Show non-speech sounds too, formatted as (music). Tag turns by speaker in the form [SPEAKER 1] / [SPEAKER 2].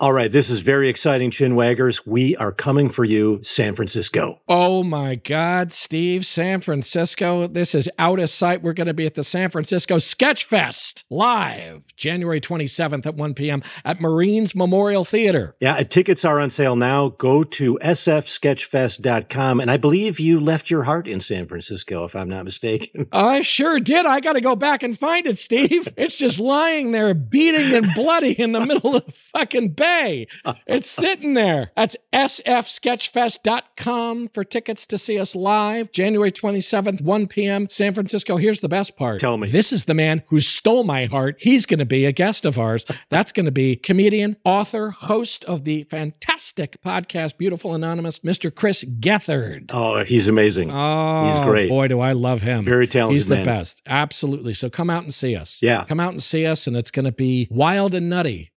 [SPEAKER 1] All right, this is very exciting, Chinwaggers. We are coming for you, San Francisco.
[SPEAKER 2] Oh my God, Steve, San Francisco. This is out of sight. We're going to be at the San Francisco Sketch Fest live January 27th at 1 p.m. at Marines Memorial Theater.
[SPEAKER 1] Yeah, uh, tickets are on sale now. Go to sfsketchfest.com. And I believe you left your heart in San Francisco, if I'm not mistaken. (laughs)
[SPEAKER 2] I sure did. I got to go back and find it, Steve. It's just lying there, beating and bloody in the middle of the fucking bed bay. (laughs) It's sitting there. That's sfsketchfest.com for tickets to see us live January 27th, 1 p.m., San Francisco. Here's the best part.
[SPEAKER 1] Tell me.
[SPEAKER 2] This is the man who stole my heart. He's going to be a guest of ours. (laughs) That's going to be comedian, author, host of the fantastic podcast, Beautiful Anonymous, Mr. Chris Gethard.
[SPEAKER 1] Oh, he's amazing.
[SPEAKER 2] Oh,
[SPEAKER 1] he's great.
[SPEAKER 2] Boy, do I love him.
[SPEAKER 1] Very talented.
[SPEAKER 2] He's the
[SPEAKER 1] man.
[SPEAKER 2] best. Absolutely. So come out and see us.
[SPEAKER 1] Yeah.
[SPEAKER 2] Come out and see us, and it's going to be wild and nutty.